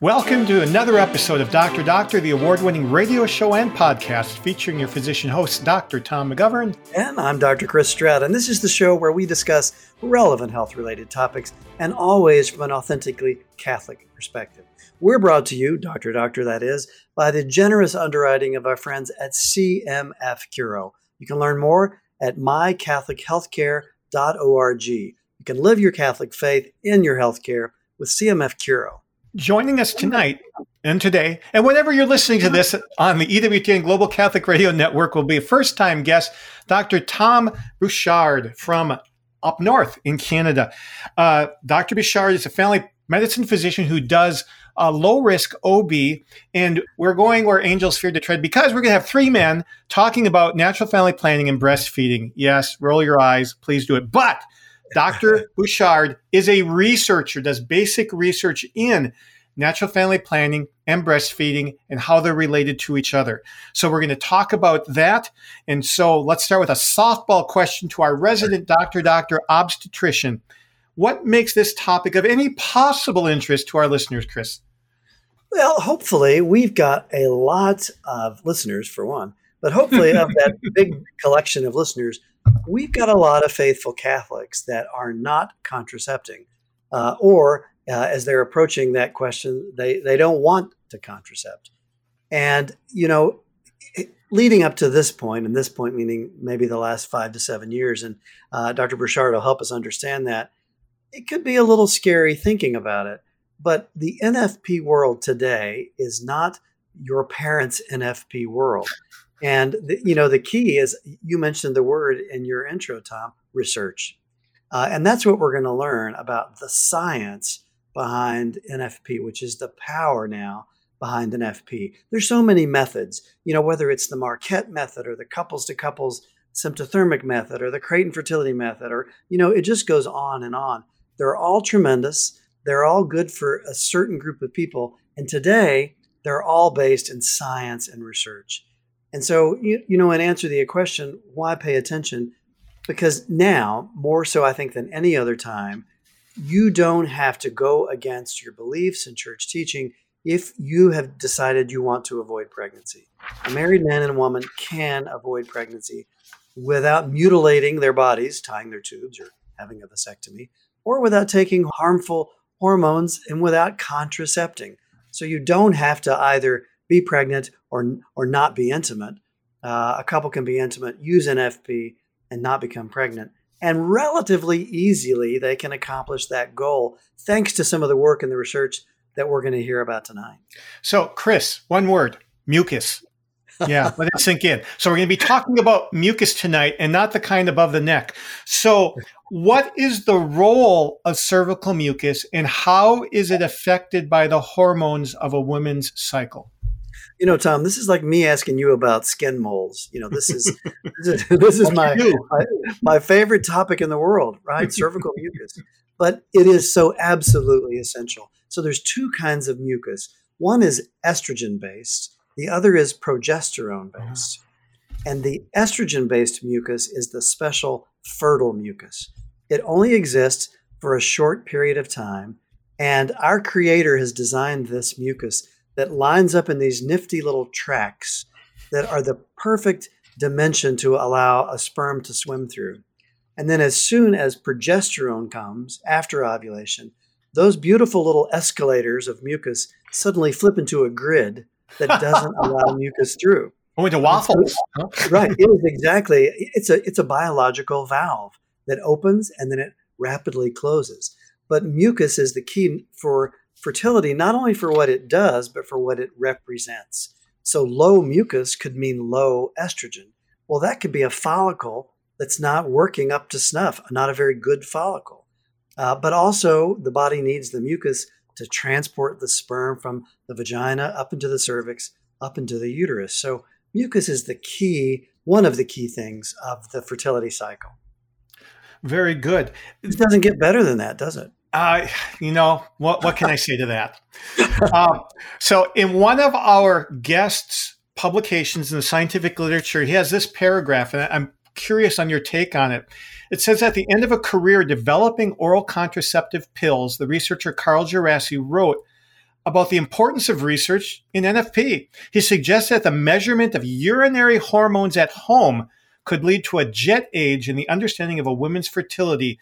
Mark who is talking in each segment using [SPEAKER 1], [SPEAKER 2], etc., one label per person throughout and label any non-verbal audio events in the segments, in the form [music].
[SPEAKER 1] Welcome to another episode of Dr. Doctor, the award winning radio show and podcast featuring your physician host, Dr. Tom McGovern.
[SPEAKER 2] And I'm Dr. Chris Stroud, and this is the show where we discuss relevant health related topics and always from an authentically Catholic perspective. We're brought to you, Dr. Doctor, that is, by the generous underwriting of our friends at CMF Curo. You can learn more at mycatholichealthcare.org. You can live your Catholic faith in your healthcare with CMF Curo.
[SPEAKER 1] Joining us tonight and today, and whenever you're listening to this on the EWTN Global Catholic Radio Network, will be a first time guest, Dr. Tom Bouchard from up north in Canada. Uh, Dr. Bouchard is a family medicine physician who does uh, low risk OB, and we're going where angels fear to tread because we're going to have three men talking about natural family planning and breastfeeding. Yes, roll your eyes, please do it. But Dr. Bouchard is a researcher, does basic research in natural family planning and breastfeeding and how they're related to each other. So we're going to talk about that. And so let's start with a softball question to our resident doctor, doctor obstetrician. What makes this topic of any possible interest to our listeners, Chris?
[SPEAKER 2] Well, hopefully, we've got a lot of listeners, for one, but hopefully, of that [laughs] big collection of listeners, we've got a lot of faithful Catholics that are not contracepting, uh, or uh, as they're approaching that question, they, they don't want to contracept. And, you know, leading up to this point, and this point meaning maybe the last five to seven years, and uh, Dr. Bouchard will help us understand that, it could be a little scary thinking about it. But the NFP world today is not your parents' NFP world. And the, you know, the key is you mentioned the word in your intro, Tom, research, uh, and that's what we're going to learn about the science behind NFP, which is the power now behind NFP. There's so many methods, you know, whether it's the Marquette method or the couples to couples symptothermic method or the Creighton fertility method, or you know, it just goes on and on. They're all tremendous. They're all good for a certain group of people, and today they're all based in science and research. And so, you, you know, in answer to your question, why pay attention? Because now, more so, I think, than any other time, you don't have to go against your beliefs and church teaching if you have decided you want to avoid pregnancy. A married man and woman can avoid pregnancy without mutilating their bodies, tying their tubes, or having a vasectomy, or without taking harmful hormones and without contracepting. So you don't have to either be pregnant or or not be intimate. Uh, a couple can be intimate, use NFP, and not become pregnant. And relatively easily, they can accomplish that goal thanks to some of the work and the research that we're going to hear about tonight.
[SPEAKER 1] So, Chris, one word mucus. Yeah, let it sink in. So, we're going to be talking about mucus tonight and not the kind above the neck. So, what is the role of cervical mucus and how is it affected by the hormones of a woman's cycle?
[SPEAKER 2] You know, Tom, this is like me asking you about skin moles. You know, this is [laughs] this is, this is my, my, my favorite topic in the world, right? Cervical mucus, but it is so absolutely essential. So there's two kinds of mucus. One is estrogen based. The other is progesterone based. And the estrogen based mucus is the special fertile mucus. It only exists for a short period of time. And our creator has designed this mucus that lines up in these nifty little tracks that are the perfect dimension to allow a sperm to swim through. And then, as soon as progesterone comes after ovulation, those beautiful little escalators of mucus suddenly flip into a grid that [laughs] doesn't allow mucus through.
[SPEAKER 1] Oh, into waffles.
[SPEAKER 2] right. It is exactly. It's a it's a biological valve that opens and then it rapidly closes. But mucus is the key for fertility, not only for what it does, but for what it represents. So, low mucus could mean low estrogen. Well, that could be a follicle that's not working up to snuff, not a very good follicle. Uh, but also, the body needs the mucus to transport the sperm from the vagina up into the cervix, up into the uterus. So, mucus is the key, one of the key things of the fertility cycle.
[SPEAKER 1] Very good.
[SPEAKER 2] It doesn't get better than that, does it?
[SPEAKER 1] Uh, you know what? What can I say to that? um, so, in one of our guests' publications in the scientific literature, he has this paragraph, and I'm curious on your take on it. It says at the end of a career developing oral contraceptive pills, the researcher Carl Djerassi wrote about the importance of research in NFP. He suggests that the measurement of urinary hormones at home could lead to a jet age in the understanding of a woman's fertility,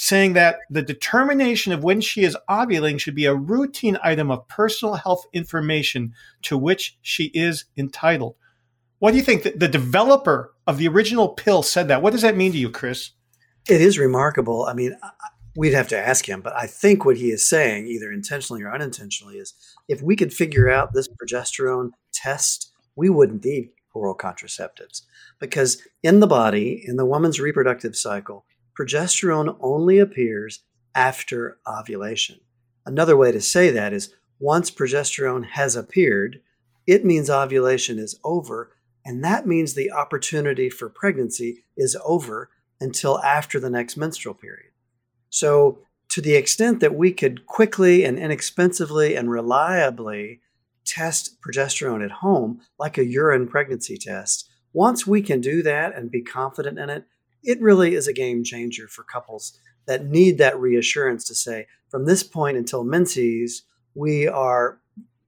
[SPEAKER 1] saying that the determination of when she is ovulating should be a routine item of personal health information to which she is entitled. What do you think? The developer of the original pill said that. What does that mean to you, Chris?
[SPEAKER 2] It is remarkable. I mean, we'd have to ask him, but I think what he is saying, either intentionally or unintentionally, is if we could figure out this progesterone test, we wouldn't need oral contraceptives. Because in the body, in the woman's reproductive cycle, progesterone only appears after ovulation. Another way to say that is once progesterone has appeared, it means ovulation is over, and that means the opportunity for pregnancy is over until after the next menstrual period. So, to the extent that we could quickly and inexpensively and reliably test progesterone at home, like a urine pregnancy test, once we can do that and be confident in it, it really is a game changer for couples that need that reassurance to say, from this point until menses, we are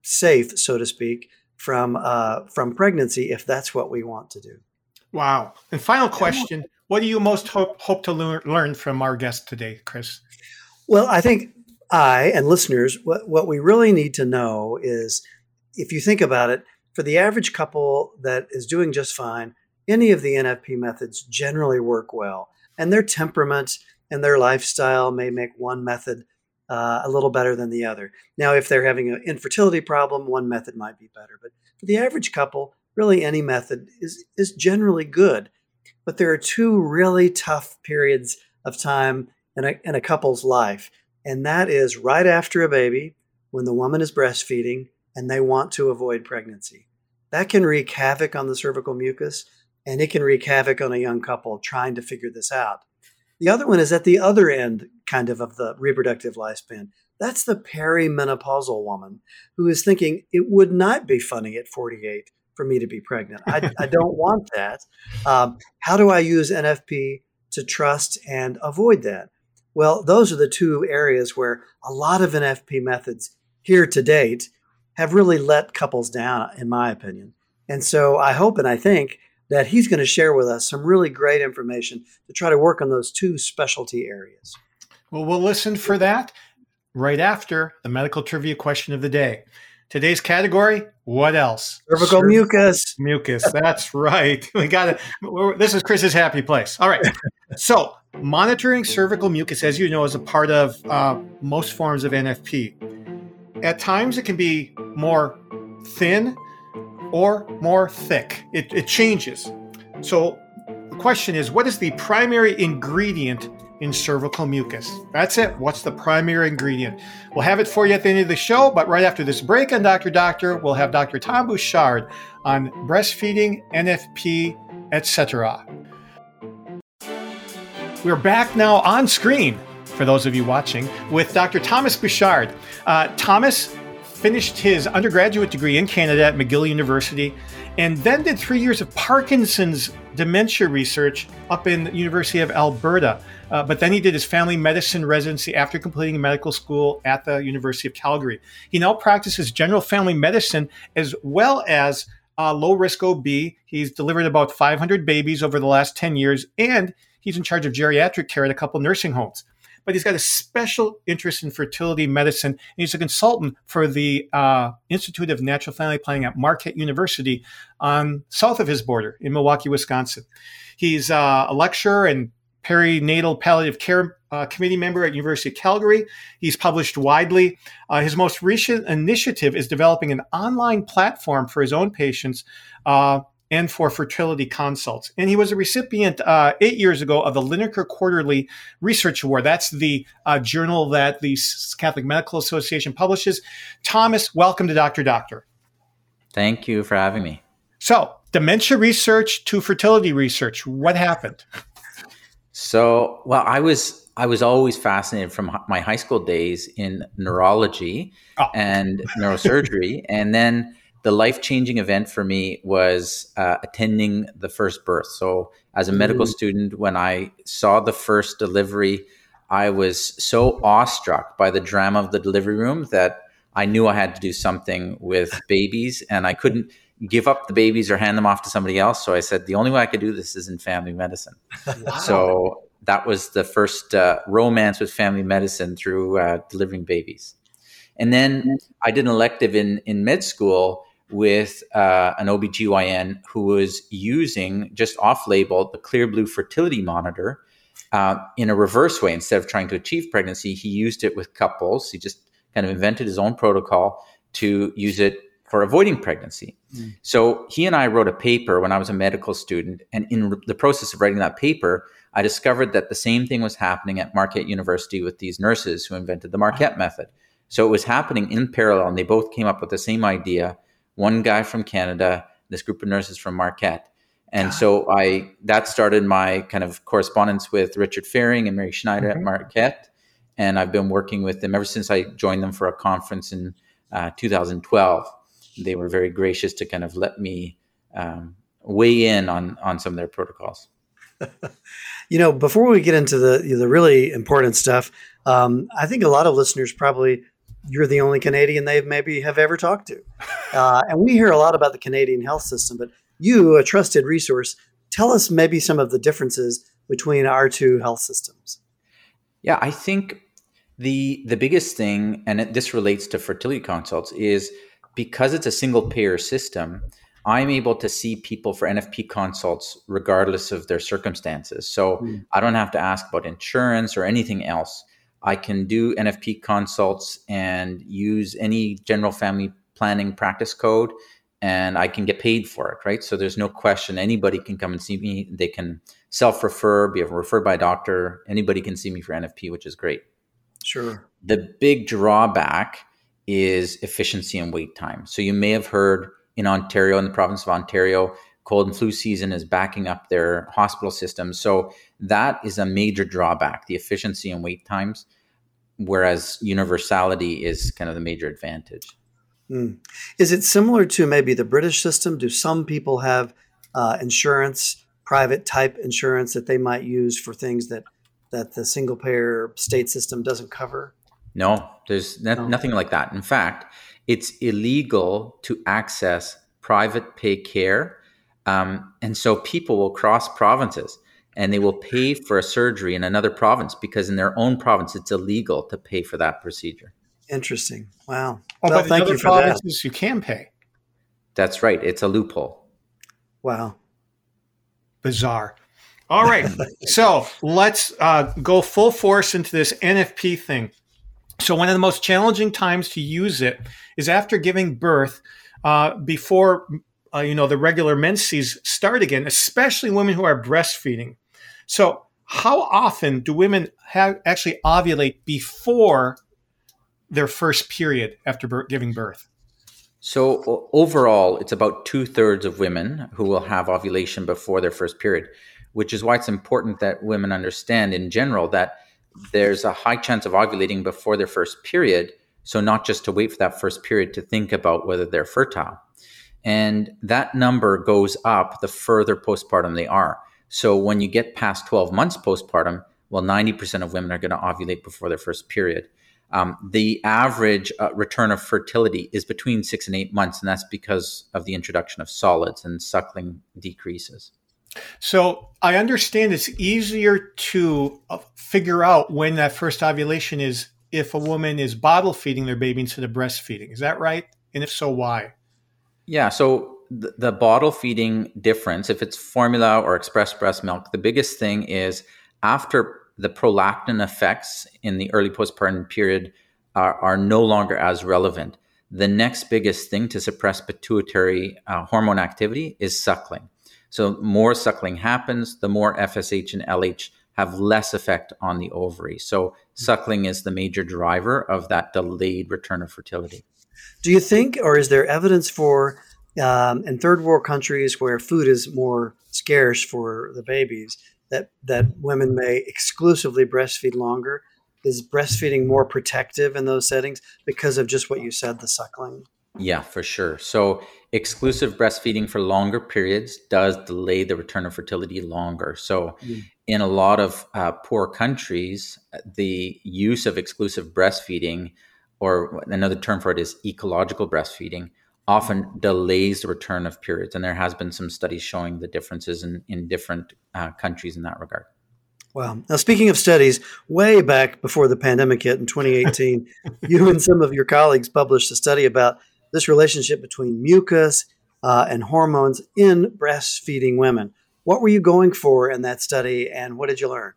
[SPEAKER 2] safe, so to speak, from uh, from pregnancy if that's what we want to do.
[SPEAKER 1] Wow! And final question: What do you most hope hope to learn, learn from our guest today, Chris?
[SPEAKER 2] Well, I think I and listeners, what what we really need to know is if you think about it, for the average couple that is doing just fine, any of the NFP methods generally work well. And their temperament and their lifestyle may make one method uh, a little better than the other. Now, if they're having an infertility problem, one method might be better. But for the average couple, really any method is, is generally good. But there are two really tough periods of time in a, in a couple's life. And that is right after a baby, when the woman is breastfeeding, and they want to avoid pregnancy. That can wreak havoc on the cervical mucus and it can wreak havoc on a young couple trying to figure this out. The other one is at the other end, kind of, of the reproductive lifespan. That's the perimenopausal woman who is thinking it would not be funny at 48 for me to be pregnant. I, I [laughs] don't want that. Um, how do I use NFP to trust and avoid that? Well, those are the two areas where a lot of NFP methods here to date have really let couples down, in my opinion. And so I hope and I think that he's going to share with us some really great information to try to work on those two specialty areas.
[SPEAKER 1] Well, we'll listen for that right after the medical trivia question of the day. Today's category, what else?
[SPEAKER 2] Cervical mucus.
[SPEAKER 1] Mucus. That's [laughs] right. We got it. This is Chris's happy place. All right. So, monitoring cervical mucus, as you know, is a part of uh, most forms of NFP. At times, it can be more thin or more thick. It, it changes. So, the question is what is the primary ingredient in cervical mucus? That's it. What's the primary ingredient? We'll have it for you at the end of the show, but right after this break on Dr. Doctor, we'll have Dr. Tom Bouchard on breastfeeding, NFP, etc. We're back now on screen for those of you watching, with Dr. Thomas Bouchard. Uh, Thomas finished his undergraduate degree in Canada at McGill University, and then did three years of Parkinson's dementia research up in the University of Alberta. Uh, but then he did his family medicine residency after completing medical school at the University of Calgary. He now practices general family medicine as well as uh, low risk OB. He's delivered about 500 babies over the last 10 years, and he's in charge of geriatric care at a couple nursing homes but he's got a special interest in fertility medicine. And he's a consultant for the uh, Institute of Natural Family Planning at Marquette University on south of his border in Milwaukee, Wisconsin. He's uh, a lecturer and perinatal palliative care uh, committee member at University of Calgary. He's published widely. Uh, his most recent initiative is developing an online platform for his own patients uh, and for fertility consults. And he was a recipient uh, eight years ago of the Linacre Quarterly Research Award. That's the uh, journal that the Catholic Medical Association publishes. Thomas, welcome to Dr. Doctor.
[SPEAKER 3] Thank you for having me.
[SPEAKER 1] So, dementia research to fertility research, what happened?
[SPEAKER 3] So, well, I was I was always fascinated from my high school days in neurology oh. and neurosurgery, and then the life changing event for me was uh, attending the first birth. So, as a medical mm. student, when I saw the first delivery, I was so awestruck by the drama of the delivery room that I knew I had to do something with [laughs] babies, and I couldn't give up the babies or hand them off to somebody else. So I said the only way I could do this is in family medicine. Wow. So that was the first uh, romance with family medicine through uh, delivering babies. And then I did an elective in, in med school with uh, an OBGYN who was using just off label the Clearblue fertility monitor uh, in a reverse way. Instead of trying to achieve pregnancy, he used it with couples. He just kind of invented his own protocol to use it for avoiding pregnancy. Mm. So he and I wrote a paper when I was a medical student. And in the process of writing that paper, I discovered that the same thing was happening at Marquette University with these nurses who invented the Marquette method. So it was happening in parallel, and they both came up with the same idea. One guy from Canada, this group of nurses from Marquette. And so I that started my kind of correspondence with Richard Fehring and Mary Schneider mm-hmm. at Marquette. And I've been working with them ever since I joined them for a conference in uh, 2012. They were very gracious to kind of let me um, weigh in on on some of their protocols. [laughs]
[SPEAKER 2] you know, before we get into the the really important stuff, um, I think a lot of listeners probably you're the only Canadian they've maybe have ever talked to. Uh, and we hear a lot about the Canadian health system, but you, a trusted resource, tell us maybe some of the differences between our two health systems.
[SPEAKER 3] Yeah, I think the the biggest thing, and it, this relates to fertility consults, is because it's a single payer system. I'm able to see people for NFP consults regardless of their circumstances. So mm. I don't have to ask about insurance or anything else. I can do NFP consults and use any general family planning practice code and I can get paid for it, right? So there's no question anybody can come and see me. They can self refer, be referred by a doctor. Anybody can see me for NFP, which is great.
[SPEAKER 2] Sure.
[SPEAKER 3] The big drawback is efficiency and wait time. So you may have heard in Ontario, in the province of Ontario, cold and flu season is backing up their hospital system. So that is a major drawback, the efficiency and wait times, whereas universality is kind of the major advantage.
[SPEAKER 2] Mm. Is it similar to maybe the British system? Do some people have uh, insurance, private type insurance that they might use for things that that the single payer state system doesn't cover?
[SPEAKER 3] No, there's no. nothing like that. In fact, it's illegal to access private pay care um, and so people will cross provinces and they will pay for a surgery in another province because in their own province it's illegal to pay for that procedure.
[SPEAKER 2] Interesting. Wow.
[SPEAKER 1] Oh, well, but thank in other you provinces that. you can pay.
[SPEAKER 3] That's right. It's a loophole.
[SPEAKER 2] Wow.
[SPEAKER 1] Bizarre. All right. [laughs] so let's uh, go full force into this NFP thing. So, one of the most challenging times to use it is after giving birth, uh, before uh, you know, the regular menses start again, especially women who are breastfeeding. So, how often do women actually ovulate before their first period after giving birth?
[SPEAKER 3] So, overall, it's about two thirds of women who will have ovulation before their first period, which is why it's important that women understand in general that there's a high chance of ovulating before their first period. So, not just to wait for that first period to think about whether they're fertile. And that number goes up the further postpartum they are. So when you get past 12 months postpartum, well, 90% of women are going to ovulate before their first period. Um, the average uh, return of fertility is between six and eight months, and that's because of the introduction of solids and suckling decreases.
[SPEAKER 1] So I understand it's easier to uh, figure out when that first ovulation is if a woman is bottle feeding their baby instead of breastfeeding. Is that right? And if so, why?
[SPEAKER 3] Yeah. So the, the bottle feeding difference, if it's formula or express breast milk, the biggest thing is after the prolactin effects in the early postpartum period are, are no longer as relevant. The next biggest thing to suppress pituitary uh, hormone activity is suckling. So, more suckling happens, the more FSH and LH have less effect on the ovary. So, suckling is the major driver of that delayed return of fertility.
[SPEAKER 2] Do you think, or is there evidence for um, in third world countries where food is more scarce for the babies that that women may exclusively breastfeed longer? Is breastfeeding more protective in those settings because of just what you said, the suckling?
[SPEAKER 3] Yeah, for sure. So exclusive breastfeeding for longer periods does delay the return of fertility longer. So mm. in a lot of uh, poor countries, the use of exclusive breastfeeding or another term for it is ecological breastfeeding, often delays the return of periods. And there has been some studies showing the differences in, in different uh, countries in that regard.
[SPEAKER 2] Wow. Now, speaking of studies, way back before the pandemic hit in 2018, [laughs] you and some of your colleagues published a study about this relationship between mucus uh, and hormones in breastfeeding women. What were you going for in that study, and what did you learn?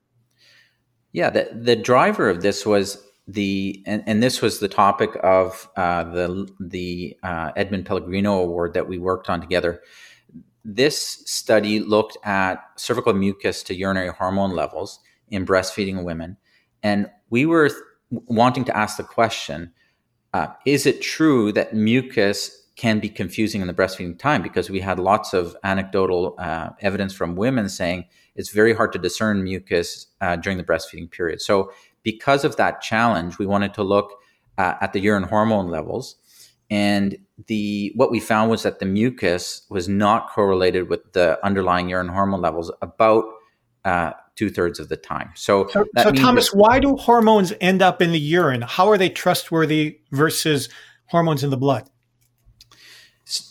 [SPEAKER 3] Yeah, the, the driver of this was the and, and this was the topic of uh, the the uh, Edmund Pellegrino Award that we worked on together. This study looked at cervical mucus to urinary hormone levels in breastfeeding women, and we were th- wanting to ask the question: uh, Is it true that mucus can be confusing in the breastfeeding time? Because we had lots of anecdotal uh, evidence from women saying it's very hard to discern mucus uh, during the breastfeeding period. So because of that challenge, we wanted to look uh, at the urine hormone levels. And the what we found was that the mucus was not correlated with the underlying urine hormone levels about uh, two thirds of the time. So,
[SPEAKER 1] so, so Thomas, that, why do hormones end up in the urine? How are they trustworthy versus hormones in the blood?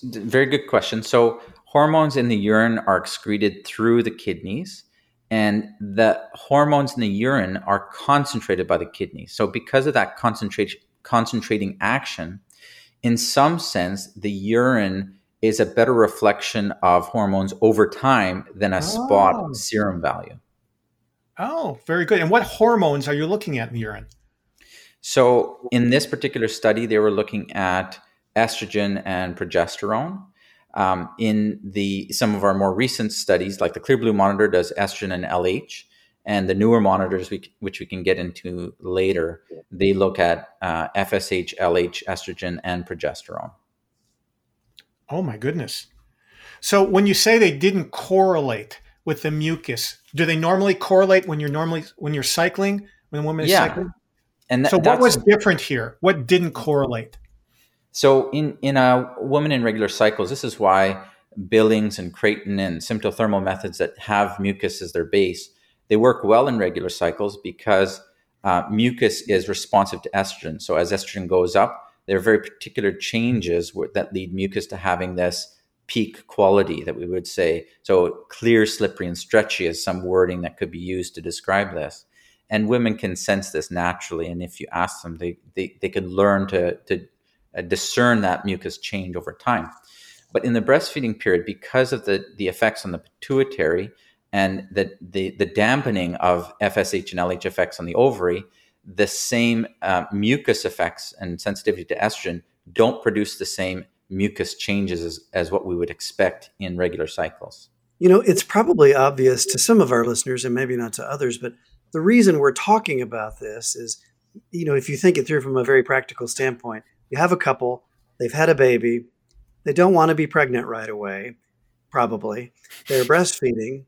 [SPEAKER 3] Very good question. So, hormones in the urine are excreted through the kidneys and the hormones in the urine are concentrated by the kidney. So because of that concentration concentrating action, in some sense, the urine is a better reflection of hormones over time than a oh. spot serum value.
[SPEAKER 1] Oh, very good. And what hormones are you looking at in the urine?
[SPEAKER 3] So in this particular study, they were looking at estrogen and progesterone. Um, in the some of our more recent studies, like the Clear Blue monitor does estrogen and LH, and the newer monitors, we, which we can get into later, they look at uh, FSH, LH, estrogen, and progesterone.
[SPEAKER 1] Oh my goodness! So when you say they didn't correlate with the mucus, do they normally correlate when you're normally when you're cycling when a woman is yeah. cycling? And th- so what was different here? What didn't correlate?
[SPEAKER 3] So in in a woman in regular cycles, this is why Billings and Creighton and symptothermal methods that have mucus as their base, they work well in regular cycles because uh, mucus is responsive to estrogen. So as estrogen goes up, there are very particular changes that lead mucus to having this peak quality that we would say. So clear, slippery, and stretchy is some wording that could be used to describe this. And women can sense this naturally. And if you ask them, they, they, they can learn to, to discern that mucus change over time. But in the breastfeeding period, because of the, the effects on the pituitary and the, the, the dampening of FSH and LH effects on the ovary, the same uh, mucus effects and sensitivity to estrogen don't produce the same mucus changes as, as what we would expect in regular cycles.
[SPEAKER 2] You know, it's probably obvious to some of our listeners and maybe not to others, but the reason we're talking about this is, you know, if you think it through from a very practical standpoint, you have a couple, they've had a baby, they don't want to be pregnant right away, probably. They're breastfeeding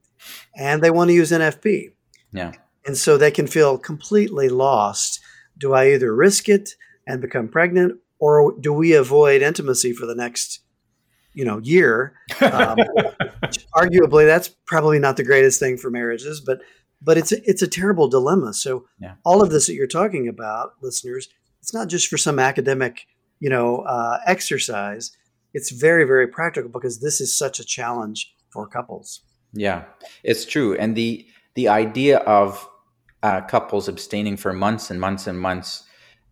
[SPEAKER 2] and they want to use NFP.
[SPEAKER 3] Yeah.
[SPEAKER 2] And so they can feel completely lost. Do I either risk it and become pregnant or do we avoid intimacy for the next you know year um, [laughs] arguably that's probably not the greatest thing for marriages but but it's a, it's a terrible dilemma so yeah. all of this that you're talking about listeners it's not just for some academic you know uh, exercise it's very very practical because this is such a challenge for couples
[SPEAKER 3] yeah it's true and the the idea of uh, couples abstaining for months and months and months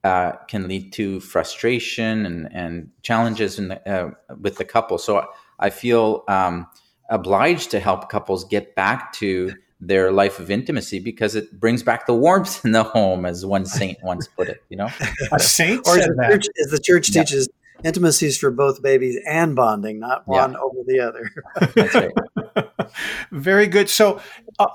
[SPEAKER 3] uh, can lead to frustration and, and challenges in the, uh, with the couple. So I feel um, obliged to help couples get back to their life of intimacy because it brings back the warmth in the home, as one saint once put it. You know,
[SPEAKER 1] a saint
[SPEAKER 2] or as the, church, as the church yeah. teaches, intimacies for both babies and bonding, not one over the other. That's
[SPEAKER 1] right. [laughs] Very good. So. Uh,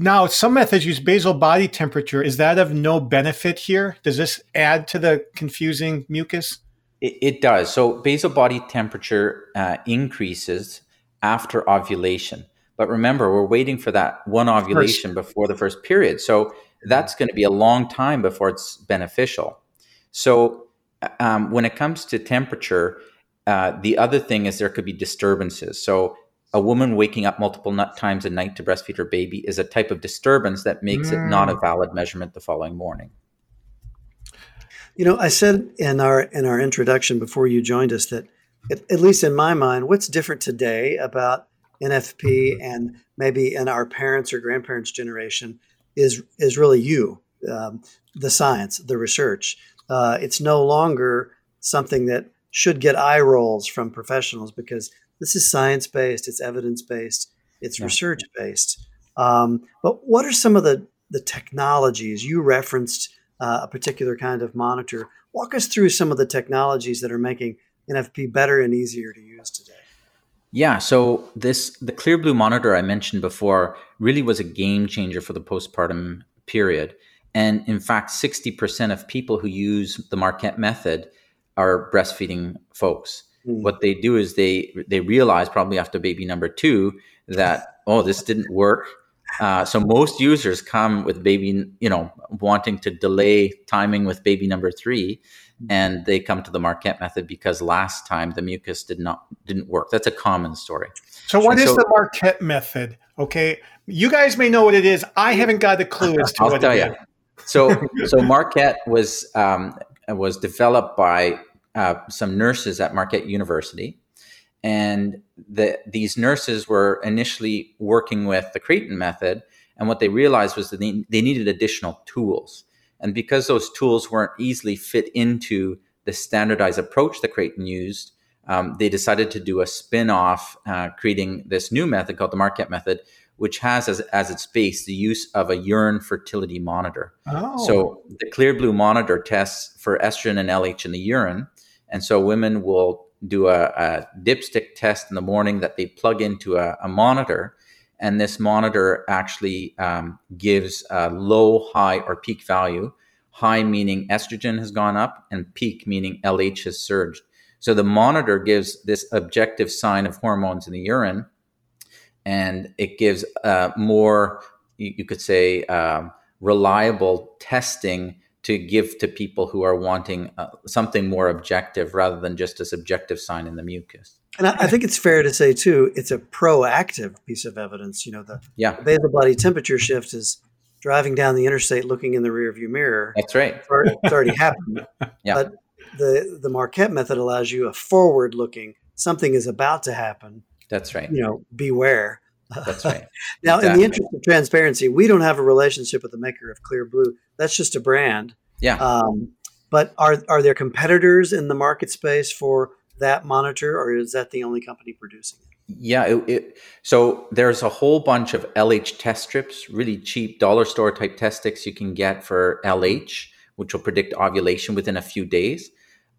[SPEAKER 1] now, some methods use basal body temperature. Is that of no benefit here? Does this add to the confusing mucus?
[SPEAKER 3] It, it does. So, basal body temperature uh, increases after ovulation. But remember, we're waiting for that one ovulation before the first period. So that's going to be a long time before it's beneficial. So um, when it comes to temperature, uh, the other thing is there could be disturbances. So a woman waking up multiple times a night to breastfeed her baby is a type of disturbance that makes mm. it not a mm. valid measurement the following morning.
[SPEAKER 2] You know, I said in our in our introduction before you joined us that, at, at least in my mind, what's different today about NFP and maybe in our parents or grandparents' generation is is really you, um, the science, the research. Uh, it's no longer something that should get eye rolls from professionals because this is science based, it's evidence based, it's yeah. research based. Um, but what are some of the the technologies you referenced? Uh, a particular kind of monitor. Walk us through some of the technologies that are making NFP better and easier to use today.
[SPEAKER 3] Yeah, so this the Clear Blue monitor I mentioned before really was a game changer for the postpartum period. And in fact, 60% of people who use the Marquette method are breastfeeding folks. Mm. What they do is they they realize probably after baby number 2 that oh this didn't work uh, so most users come with baby, you know, wanting to delay timing with baby number three, and they come to the Marquette method because last time the mucus did not didn't work. That's a common story.
[SPEAKER 1] So what and is so, the Marquette method? Okay, you guys may know what it is. I haven't got a clue as to I'll what tell it you.
[SPEAKER 3] is. So [laughs] so Marquette was um, was developed by uh, some nurses at Marquette University and the, these nurses were initially working with the Creighton method. And what they realized was that they, they needed additional tools. And because those tools weren't easily fit into the standardized approach that Creighton used, um, they decided to do a spin off, uh, creating this new method called the Marquette method, which has as, as its base the use of a urine fertility monitor. Oh. So the Clear Blue monitor tests for estrogen and LH in the urine. And so women will do a, a dipstick test in the morning that they plug into a, a monitor. And this monitor actually um, gives a low, high, or peak value. High meaning estrogen has gone up, and peak meaning LH has surged. So the monitor gives this objective sign of hormones in the urine, and it gives uh, more, you, you, could say, um, reliable testing to give to people who are wanting uh, something more objective rather than just a subjective sign in the mucus.
[SPEAKER 2] And I, I, think it's fair to say too, it's a proactive piece of evidence. You know, the,
[SPEAKER 3] yeah.
[SPEAKER 2] the basal body temperature shift is driving down the interstate, looking in the rearview mirror.
[SPEAKER 3] That's right.
[SPEAKER 2] It's already, it's already happened. [laughs]
[SPEAKER 3] yeah.
[SPEAKER 2] But the the Marquette method allows you a forward looking. Something is about to happen.
[SPEAKER 3] That's right.
[SPEAKER 2] You know, beware.
[SPEAKER 3] That's right. [laughs]
[SPEAKER 2] now, exactly. in the interest of transparency, we don't have a relationship with the maker of Clear Blue. That's just a brand.
[SPEAKER 3] Yeah.
[SPEAKER 2] Um, but are are there competitors in the market space for that monitor, or is that the only company producing it?
[SPEAKER 3] Yeah, it, it, so there's a whole bunch of LH test strips, really cheap dollar store type test sticks you can get for LH, which will predict ovulation within a few days.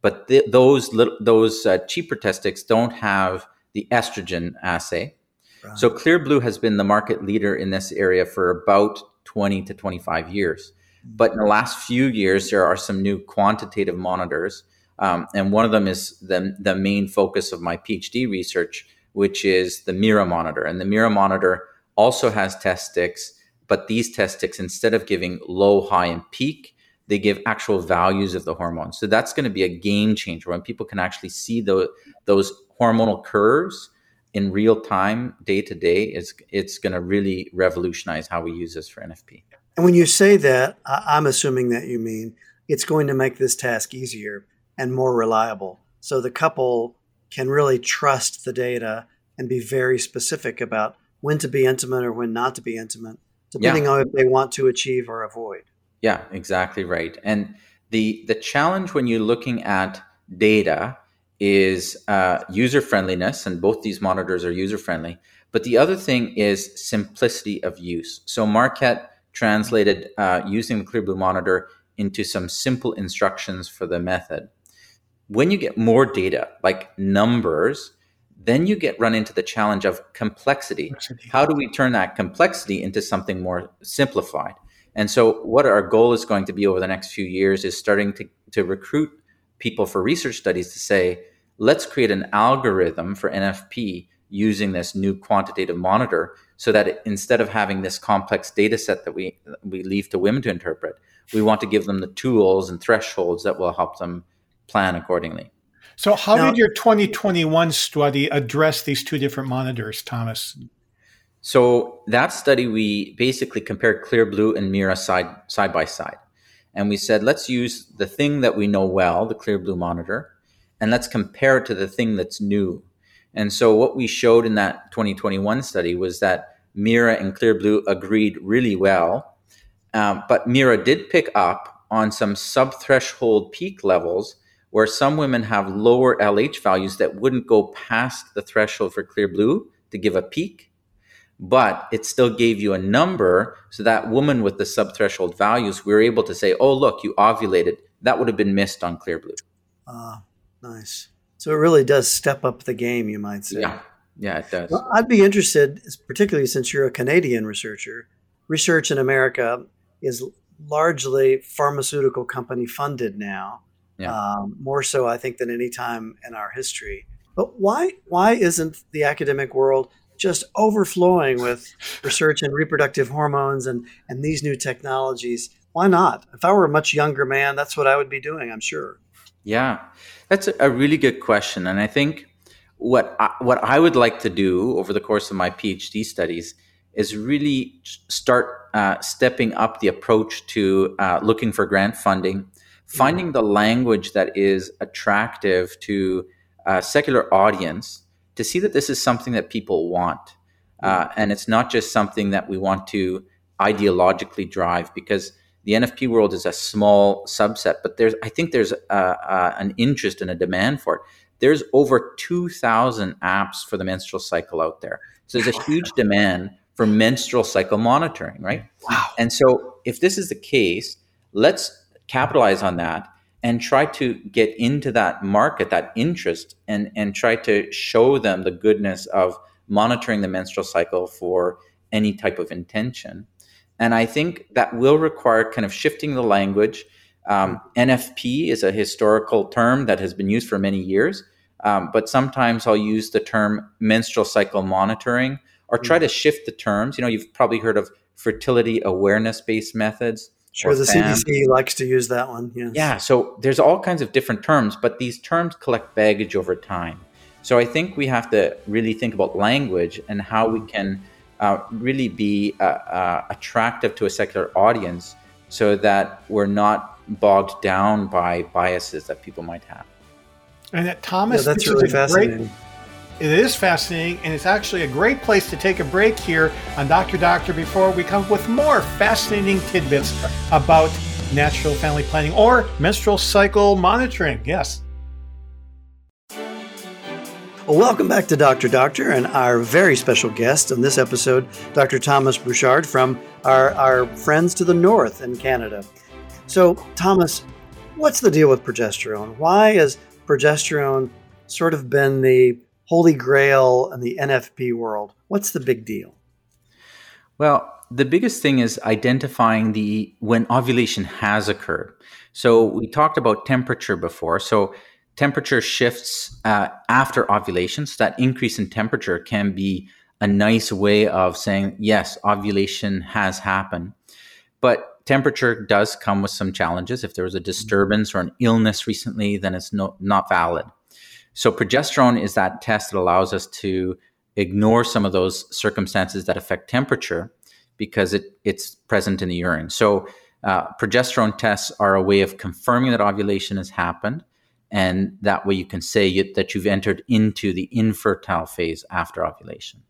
[SPEAKER 3] But the, those little, those uh, cheaper test sticks don't have the estrogen assay. Right. So Clear Blue has been the market leader in this area for about 20 to 25 years. But in the last few years, there are some new quantitative monitors. Um, and one of them is the, the main focus of my PhD research, which is the Mira monitor. And the Mira monitor also has test sticks, but these test sticks, instead of giving low, high, and peak, they give actual values of the hormones. So that's going to be a game changer when people can actually see the, those hormonal curves in real time, day to day. It's, it's going to really revolutionize how we use this for NFP.
[SPEAKER 2] And when you say that, I'm assuming that you mean it's going to make this task easier and more reliable. So the couple can really trust the data and be very specific about when to be intimate or when not to be intimate, depending yeah. on if they want to achieve or avoid.
[SPEAKER 3] Yeah, exactly right. And the the challenge when you're looking at data is uh, user friendliness, and both these monitors are user friendly. But the other thing is simplicity of use. So Marquette translated uh, using the Clearblue monitor into some simple instructions for the method. When you get more data, like numbers, then you get run into the challenge of complexity. How do we turn that complexity into something more simplified? And so, what our goal is going to be over the next few years is starting to, to recruit people for research studies to say, let's create an algorithm for NFP using this new quantitative monitor so that instead of having this complex data set that we we leave to women to interpret we want to give them the tools and thresholds that will help them plan accordingly.
[SPEAKER 1] So how now, did your 2021 study address these two different monitors thomas?
[SPEAKER 3] So that study we basically compared clear blue and mira side side by side. And we said, let's use the thing that we know well, the Clear Blue monitor, and let's compare it to the thing that's new. And so what we showed in that 2021 study was that Mira and Clear Blue agreed really well. Um, but Mira did pick up on some sub-threshold peak levels where some women have lower LH values that wouldn't go past the threshold for Clear Blue to give a peak, but it still gave you a number. So that woman with the sub-threshold values, we were able to say, "Oh, look, you ovulated." That would have been missed on Clear Blue.
[SPEAKER 2] Ah, nice. So it really does step up the game, you might say.
[SPEAKER 3] Yeah, yeah, it does.
[SPEAKER 2] Well, I'd be interested, particularly since you're a Canadian researcher. Research in America is largely pharmaceutical company funded now, yeah. um, more so I think than any time in our history. But why why isn't the academic world just overflowing with [laughs] research in reproductive hormones and and these new technologies? Why not? If I were a much younger man, that's what I would be doing. I'm sure.
[SPEAKER 3] Yeah, that's a really good question, and I think what I, what I would like to do over the course of my PhD studies is really start uh, stepping up the approach to uh, looking for grant funding, finding mm-hmm. the language that is attractive to a secular audience to see that this is something that people want. Uh, mm-hmm. and it's not just something that we want to ideologically drive because the NFP world is a small subset, but there's I think there's a, a, an interest and a demand for it. There's over 2,000 apps for the menstrual cycle out there. So there's a huge demand for menstrual cycle monitoring, right?
[SPEAKER 2] Wow.
[SPEAKER 3] And so if this is the case, let's capitalize on that and try to get into that market, that interest, and, and try to show them the goodness of monitoring the menstrual cycle for any type of intention. And I think that will require kind of shifting the language. Um, NFP is a historical term that has been used for many years, um, but sometimes I'll use the term menstrual cycle monitoring or try mm. to shift the terms. You know, you've probably heard of fertility awareness based methods.
[SPEAKER 2] Sure, the FAM. CDC likes to use that one. Yes.
[SPEAKER 3] Yeah, so there's all kinds of different terms, but these terms collect baggage over time. So I think we have to really think about language and how we can uh, really be uh, uh, attractive to a secular audience so that we're not bogged down by biases that people might have.
[SPEAKER 1] And that Thomas,
[SPEAKER 2] yeah, that's really fascinating. Great,
[SPEAKER 1] it is fascinating, and it's actually a great place to take a break here on Dr. Doctor before we come with more fascinating tidbits about natural family planning or menstrual cycle monitoring. Yes.
[SPEAKER 2] Welcome back to Dr. Doctor and our very special guest on this episode, Dr. Thomas Bouchard from our, our friends to the north in Canada. So, Thomas, what's the deal with progesterone? Why has progesterone sort of been the holy grail in the NFP world? What's the big deal?
[SPEAKER 3] Well, the biggest thing is identifying the when ovulation has occurred. So we talked about temperature before. So temperature shifts uh, after ovulation. So that increase in temperature can be a nice way of saying yes, ovulation has happened. But temperature does come with some challenges. If there was a disturbance or an illness recently, then it's no, not valid. So progesterone is that test that allows us to ignore some of those circumstances that affect temperature because it, it's present in the urine. So uh, progesterone tests are a way of confirming that ovulation has happened. And that way you can say you, that you've entered into the infertile phase after ovulation.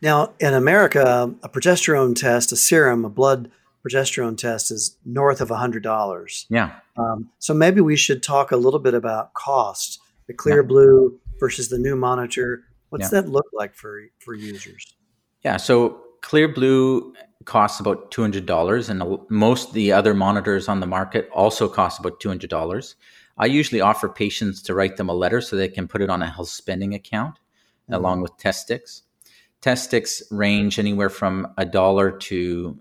[SPEAKER 2] Now, in America, a progesterone test, a serum, a blood progesterone test is north of $100.
[SPEAKER 3] Yeah.
[SPEAKER 2] Um, so maybe we should talk a little bit about cost the clear yeah. blue versus the new monitor. What's yeah. that look like for for users?
[SPEAKER 3] Yeah, so clear blue costs about two hundred dollars, and most of the other monitors on the market also cost about two hundred dollars. I usually offer patients to write them a letter so they can put it on a health spending account mm-hmm. along with test sticks. Test sticks range anywhere from a dollar to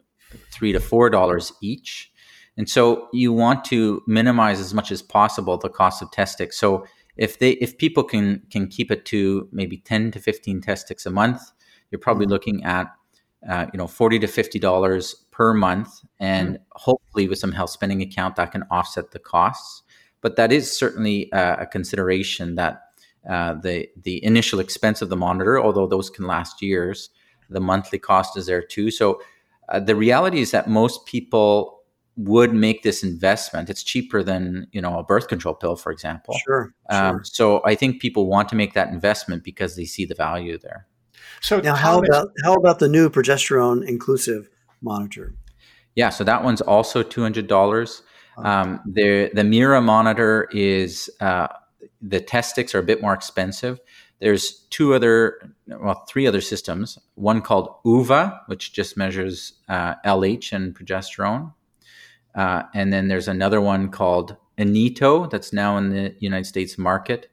[SPEAKER 3] three to four dollars each. And so you want to minimize as much as possible the cost of test sticks. So if they if people can can keep it to maybe 10 to 15 test sticks a month you're probably mm-hmm. looking at uh, you know 40 to 50 dollars per month and mm-hmm. hopefully with some health spending account that can offset the costs but that is certainly uh, a consideration that uh, the the initial expense of the monitor although those can last years the monthly cost is there too so uh, the reality is that most people would make this investment. It's cheaper than you know a birth control pill, for example.
[SPEAKER 2] Sure.
[SPEAKER 3] Um,
[SPEAKER 2] sure.
[SPEAKER 3] so I think people want to make that investment because they see the value there.
[SPEAKER 1] So
[SPEAKER 2] now, how
[SPEAKER 1] Thomas-
[SPEAKER 2] about how about the new progesterone inclusive monitor?
[SPEAKER 3] Yeah, so that one's also two hundred dollars. Um, the the Mira monitor is uh, the test sticks are a bit more expensive. There's two other, well, three other systems. One called Oova, which just measures uh, LH and progesterone, uh, and then there's another one called Inito that's now in the United States market,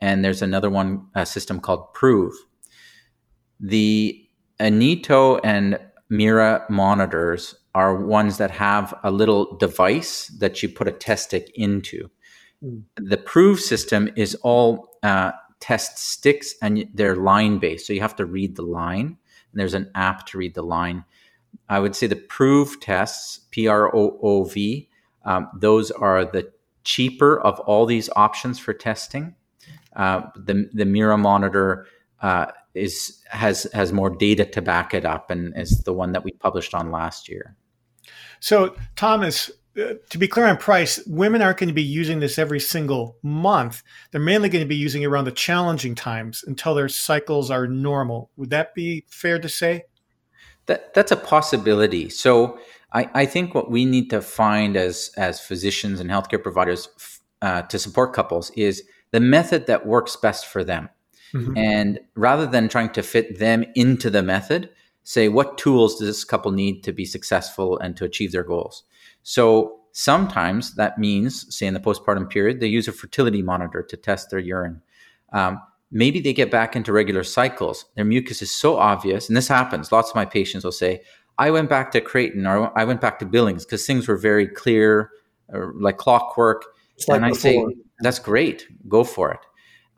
[SPEAKER 3] and there's another one a system called Proov. The Inito and Mira monitors are ones that have a little device that you put a test stick into.
[SPEAKER 2] Mm.
[SPEAKER 3] The Proov system is all uh, test sticks and they're line based. So you have to read the line, and there's an app to read the line. I would say the Proov tests, P R O O V, um, those are the cheaper of all these options for testing. Uh, the the Mira monitor uh, is has has more data to back it up, and is the one that we published on last year.
[SPEAKER 1] So, Thomas, uh, to be clear on price, women aren't going to be using this every single month. They're mainly going to be using it around the challenging times until their cycles are normal. Would that be fair to say?
[SPEAKER 3] That that's a possibility. So I, I think what we need to find as as physicians and healthcare providers uh, to support couples is the method that works best for them.
[SPEAKER 1] Mhm.
[SPEAKER 3] And rather than trying to fit them into the method, say what tools does this couple need to be successful and to achieve their goals. So sometimes that means, say in the postpartum period, they use a fertility monitor to test their urine. Um, maybe they get back into regular cycles. Their mucus is so obvious, and this happens. Lots of my patients will say, "I went back to Creighton or I went back to Billings because things were very clear, or like clockwork."
[SPEAKER 2] Like
[SPEAKER 3] and I
[SPEAKER 2] before.
[SPEAKER 3] say, "That's great, go for it."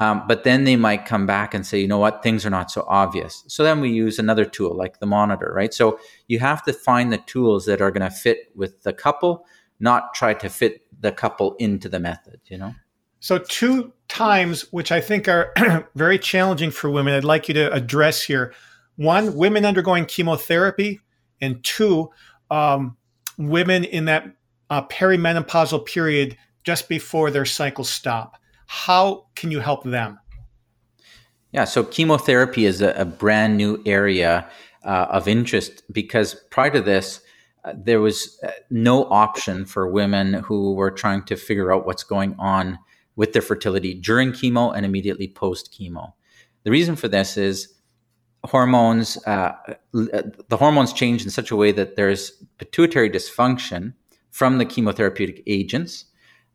[SPEAKER 3] Um, but then they might come back and say, you know what, things are not so obvious. So then we use another tool like the monitor, right? So you have to find the tools that are going to fit with the couple, not try to fit the couple into the method, you know?
[SPEAKER 1] So, two times which I think are [clears throat] very challenging for women, I'd like you to address here. One, women undergoing chemotherapy, and two, um, women in that uh, perimenopausal period just before their cycles stop. How can you help them?
[SPEAKER 3] Yeah, so chemotherapy is a, a brand new area uh, of interest because prior to this, uh, there was uh, no option for women who were trying to figure out what's going on with their fertility during chemo and immediately post chemo. The reason for this is hormones, uh, the hormones change in such a way that there's pituitary dysfunction from the chemotherapeutic agents,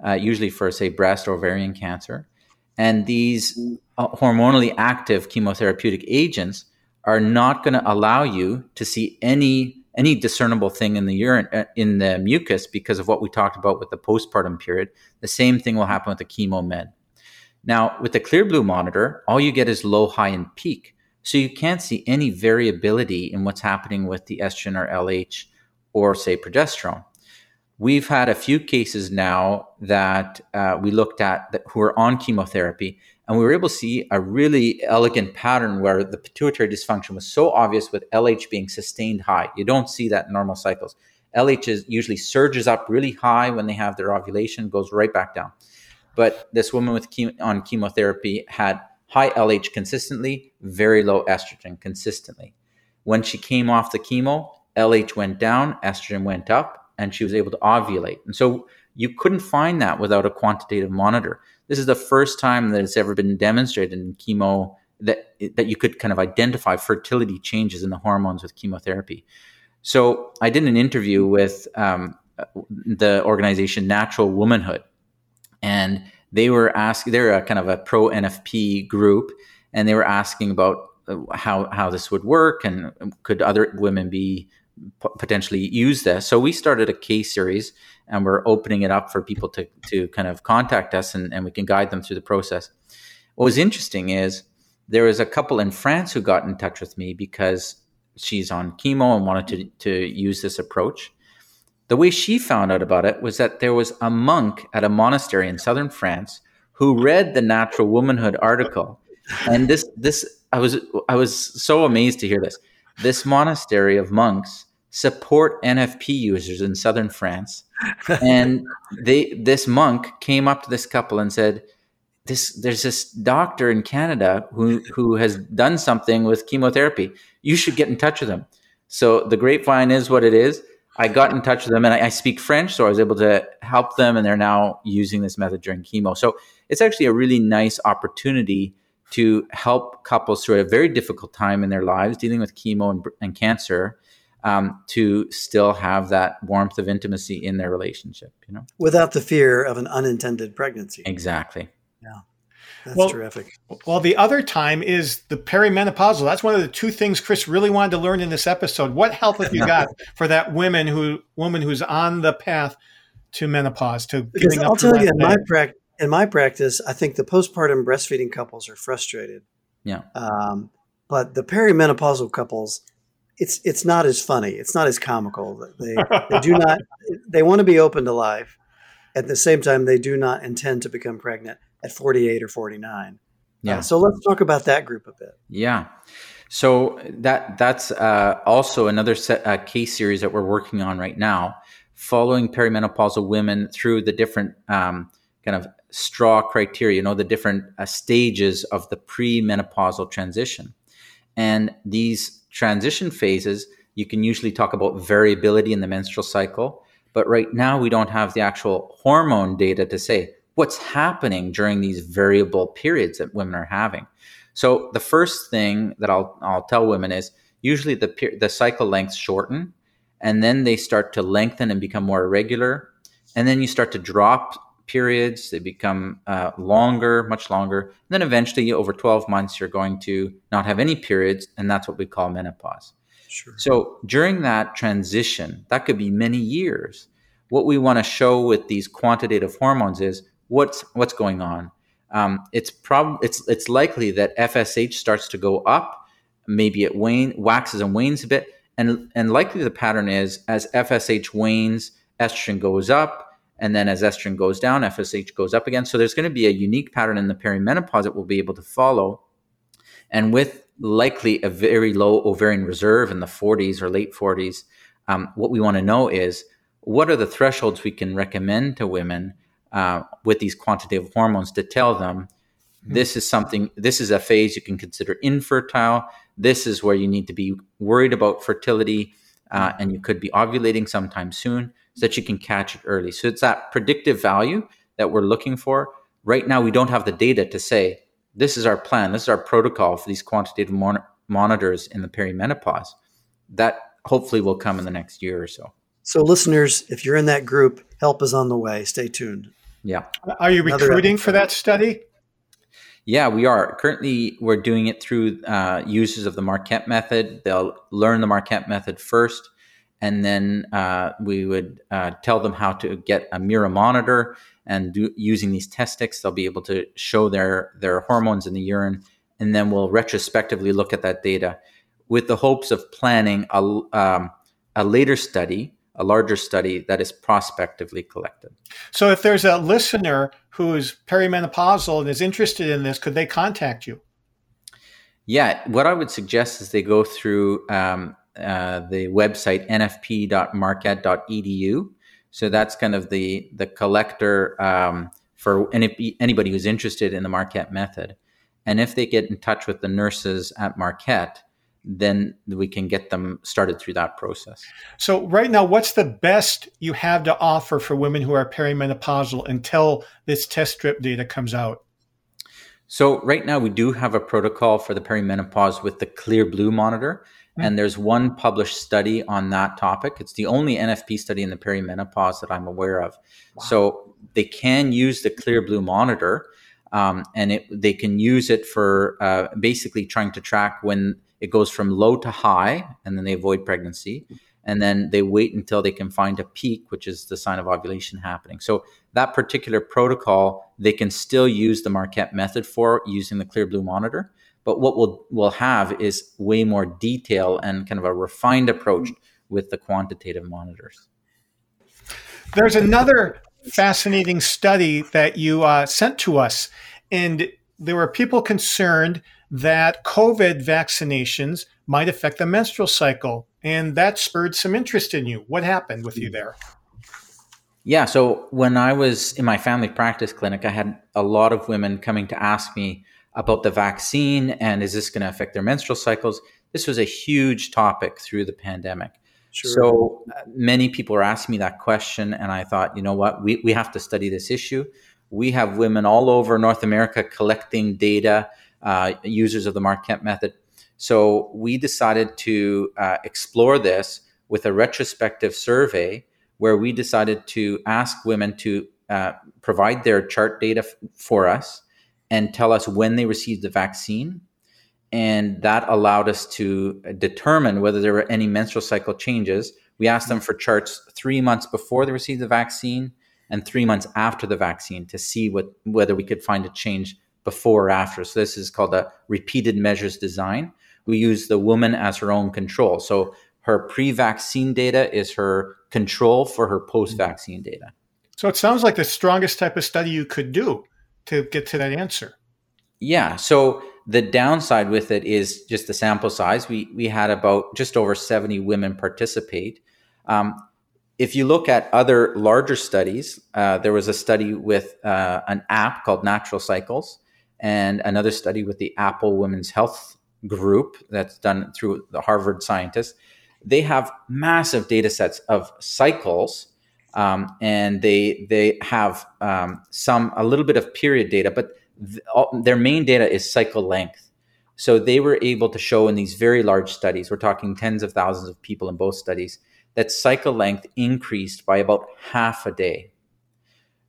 [SPEAKER 3] uh, usually for, say, breast or ovarian cancer. And these uh, hormonally active chemotherapeutic agents are not going to allow you to see any any discernible thing in the urine uh, in the mucus because of what we talked about with the postpartum period. The same thing will happen with the chemo med. Now, with the Clearblue monitor, all you get is low, high, and peak. So you can't see any variability in what's happening with the estrogen or LH or, say, progesterone. We've had a few cases now that uh, we looked at that who are on chemotherapy, and we were able to see a really elegant pattern where the pituitary dysfunction was so obvious with LH being sustained high. You don't see that in normal cycles. LH is usually surges up really high when they have their ovulation, goes right back down. But this woman with chem- on chemotherapy had high LH consistently, very low estrogen consistently. When she came off the chemo, LH went down, estrogen went up, and she was able to ovulate. And so you couldn't find that without a quantitative monitor. This is the first time that it's ever been demonstrated in chemo that that you could kind of identify fertility changes in the hormones with chemotherapy. So I did an interview with um, the organization Natural Womanhood, and they were asking. They're a kind of a pro NFP group, and they were asking about how how this would work and could other women be p- potentially use this. So we started a case series, and we're opening it up for people to to kind of contact us, and, and we can guide them through the process. What was interesting is there was a couple in France who got in touch with me because she's on chemo and wanted to to use this approach. The way she found out about it was that there was a monk at a monastery in southern France who read the Natural Womanhood article, and this this I was I was so amazed to hear this. This monastery of monks support NFP users in southern France. [laughs] and they this monk came up to this couple and said, this there's this doctor in Canada who who has done something with chemotherapy. You should get in touch with him. So the grapevine is what it is. I got in touch with them and I, I, speak French, so I was able to help them, and they're now using this method during chemo. So it's actually a really nice opportunity to help couples through a very difficult time in their lives dealing with chemo and, and cancer um, to still have that warmth of intimacy in their relationship, you know,
[SPEAKER 2] without the fear of an unintended pregnancy.
[SPEAKER 3] Exactly.
[SPEAKER 2] Yeah. That's
[SPEAKER 1] well,
[SPEAKER 2] terrific.
[SPEAKER 1] Well, the other time is the perimenopausal. That's one of the two things Chris really wanted to learn in this episode. What help have you got [laughs] for that woman who woman who's on the path to menopause? To
[SPEAKER 2] because I'll tell you, in my practice, in my practice, I think the postpartum breastfeeding couples are frustrated.
[SPEAKER 3] Yeah.
[SPEAKER 2] Um, but the perimenopausal couples, it's it's not as funny. It's not as comical. They they [laughs] do not they want to be open to life. At the same time, they do not intend to become pregnant at 48 or 49. Uh,
[SPEAKER 3] yeah. Uh,
[SPEAKER 2] so let's talk about that group a bit.
[SPEAKER 3] Yeah. So that that's uh, also another set, uh, case series that we're working on right now, following perimenopausal women through the different um, kind of straw criteria, you know, the different uh, stages of the premenopausal transition. And these transition phases, you can usually talk about variability in the menstrual cycle, but right now we don't have the actual hormone data to say what's happening during these variable periods that women are having. So the first thing that I'll I'll tell women is usually the the cycle lengths shorten and then they start to lengthen and become more irregular and then you start to drop periods they become uh, longer much longer and then eventually over 12 months you're going to not have any periods and that's what we call menopause
[SPEAKER 2] sure.
[SPEAKER 3] so during that transition that could be many years what we want to show with these quantitative hormones is what's what's going on. Um, it's prob it's it's likely that FSH starts to go up, maybe it wane waxes and wanes a bit, and and likely the pattern is as FSH wanes, estrogen goes up, and then as estrogen goes down, FSH goes up again. So there's going to be a unique pattern in the perimenopause that we'll be able to follow, and with likely a very low ovarian reserve in the 40s or late 40s, um, what we want to know is what are the thresholds we can recommend to women uh, with these quantitative hormones to tell them mm-hmm. this is something, this is a phase you can consider infertile. This is where you need to be worried about fertility, uh, and you could be ovulating sometime soon so that you can catch it early. So it's that predictive value that we're looking for. Right now, we don't have the data to say this is our plan, this is our protocol for these quantitative mon- monitors in the perimenopause. That hopefully will come in the next year or so.
[SPEAKER 2] So, listeners, if you're in that group, help is on the way. Stay tuned.
[SPEAKER 3] Yeah.
[SPEAKER 1] Are you recruiting for that study?
[SPEAKER 3] Yeah, we are. Currently, we're doing it through uh, users of the Marquette method. They'll learn the Marquette method first, and then uh, we would uh, tell them how to get a Mira monitor. And do, using these test sticks, they'll be able to show their, their hormones in the urine. And then we'll retrospectively look at that data with the hopes of planning a, um, a later study a larger study that is prospectively collected.
[SPEAKER 1] So, if there's a listener who's perimenopausal and is interested in this, could they contact you?
[SPEAKER 3] Yeah, what I would suggest is they go through um, uh, the website nfp.marquette.edu. So that's kind of the the collector um, for any, anybody who's interested in the Marquette method. And if they get in touch with the nurses at Marquette, then we can get them started through that process.
[SPEAKER 1] So, right now, what's the best you have to offer for women who are perimenopausal until this test strip data comes out?
[SPEAKER 3] So, right now, we do have a protocol for the perimenopause with the Clearblue monitor. Mm-hmm. And there's one published study on that topic. It's the only NFP study in the perimenopause that I'm aware of. Wow. So, they can use the Clearblue monitor. Um, and it, they can use it for uh, basically trying to track when it goes from low to high, and then they avoid pregnancy. And then they wait until they can find a peak, which is the sign of ovulation happening. So, that particular protocol, they can still use the Marquette method for using the Clearblue monitor. But what we'll, we'll have is way more detail and kind of a refined approach with the quantitative monitors.
[SPEAKER 1] There's another fascinating study that you uh, sent to us, and there were people concerned that COVID vaccinations might affect the menstrual cycle. And that spurred some interest in you. What happened with you there?
[SPEAKER 3] Yeah, so when I was in my family practice clinic, I had a lot of women coming to ask me about the vaccine and is this going to affect their menstrual cycles? This was a huge topic through the pandemic. Sure. So uh, many people are asking me that question, and I thought, you know what, we, we have to study this issue. We have women all over North America collecting data, uh, users of the Kemp method. So we decided to uh, explore this with a retrospective survey where we decided to ask women to uh, provide their chart data f- for us and tell us when they received the vaccine. And that allowed us to determine whether there were any menstrual cycle changes. We asked them for charts three months before they received the vaccine and three months after the vaccine to see what, whether we could find a change before or after. So this is called a repeated measures design we use the woman as her own control. So her pre-vaccine data is her control for her post-vaccine data.
[SPEAKER 1] So it sounds like the strongest type of study you could do to get to that answer.
[SPEAKER 3] Yeah. So the downside with it is just the sample size. We we had about just over seventy women participate. Um, if you look at other larger studies, uh, there was a study with uh, an app called Natural Cycles, and another study with the Apple Women's Health group that's done through the Harvard scientists, they have massive data sets of cycles. Um, and they they have um, some a little bit of period data, but th- all, their main data is cycle length. So they were able to show in these very large studies, we're talking tens of thousands of people in both studies, that cycle length increased by about half a day.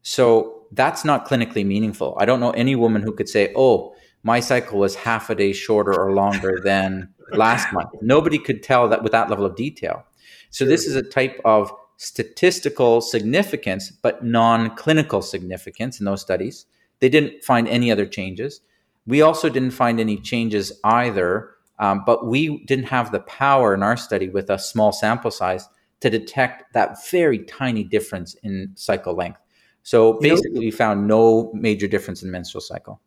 [SPEAKER 3] So that's not clinically meaningful. I don't know any woman who could say, "Oh, my cycle was half a day shorter or longer [laughs] than last month. Nobody could tell that with that level of detail. So this is a type of statistical significance, but non-clinical significance in those studies. They didn't find any other changes. We also didn't find any changes either, um, but we didn't have the power in our study with a small sample size to detect that very tiny difference in cycle length. So basically, we found no major difference in menstrual cycle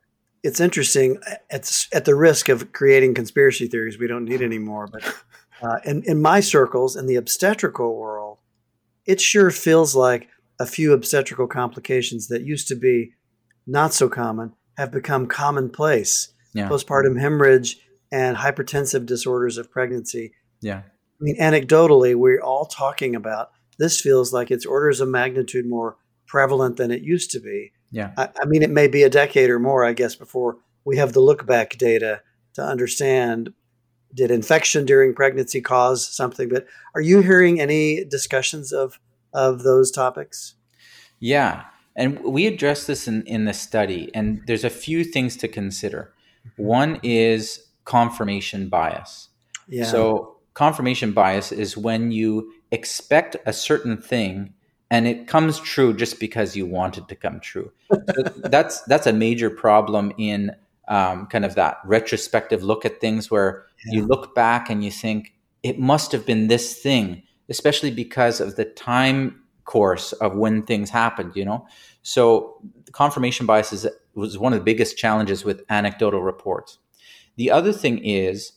[SPEAKER 2] it's interesting at, at the risk of creating conspiracy theories we don't need anymore but [laughs] uh, in, in my circles in the obstetrical world it sure feels like a few obstetrical complications that used to be not so common have become commonplace. Yeah. postpartum hemorrhage and hypertensive disorders of pregnancy.
[SPEAKER 3] Yeah.
[SPEAKER 2] I mean anecdotally we're all talking about this feels like it's orders of magnitude more prevalent than it used to be
[SPEAKER 3] yeah.
[SPEAKER 2] I, I, mean, it may be a decade or more, I guess, before we have the look back data to understand did infection during pregnancy cause something. But are you hearing any discussions of, of those topics?
[SPEAKER 3] Yeah. And we address this in, in the study, and there's a few things to consider. One is confirmation bias. Yeah. So, confirmation bias is when you expect a certain thing and it comes true just because you want it to come true. So [laughs] that's that's a major problem in um, kind of that retrospective look at things, where yeah. you look back and you think it must have been this thing, especially because of the time course of when things happened. You know, so confirmation bias is, was one of the biggest challenges with anecdotal reports. The other thing is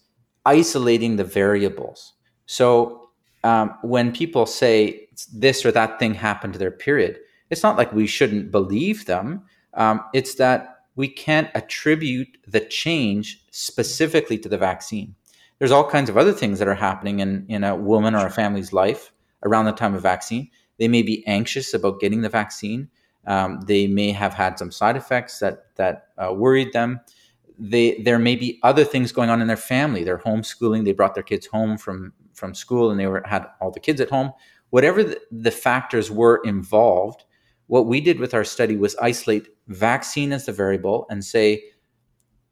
[SPEAKER 3] isolating the variables. So um, when people say this or that thing happened to their period, it's not like we shouldn't believe them. Um, it's that we can't attribute the change specifically to the vaccine. There's all kinds of other things that are happening in, in a woman or a family's life around the time of vaccine. They may be anxious about getting the vaccine. Um, they may have had some side effects that that uh, worried them. They, there may be other things going on in their family. They're homeschooling. They brought their kids home from from school and they were had all the kids at home whatever the, the factors were involved what we did with our study was isolate vaccine as the variable and say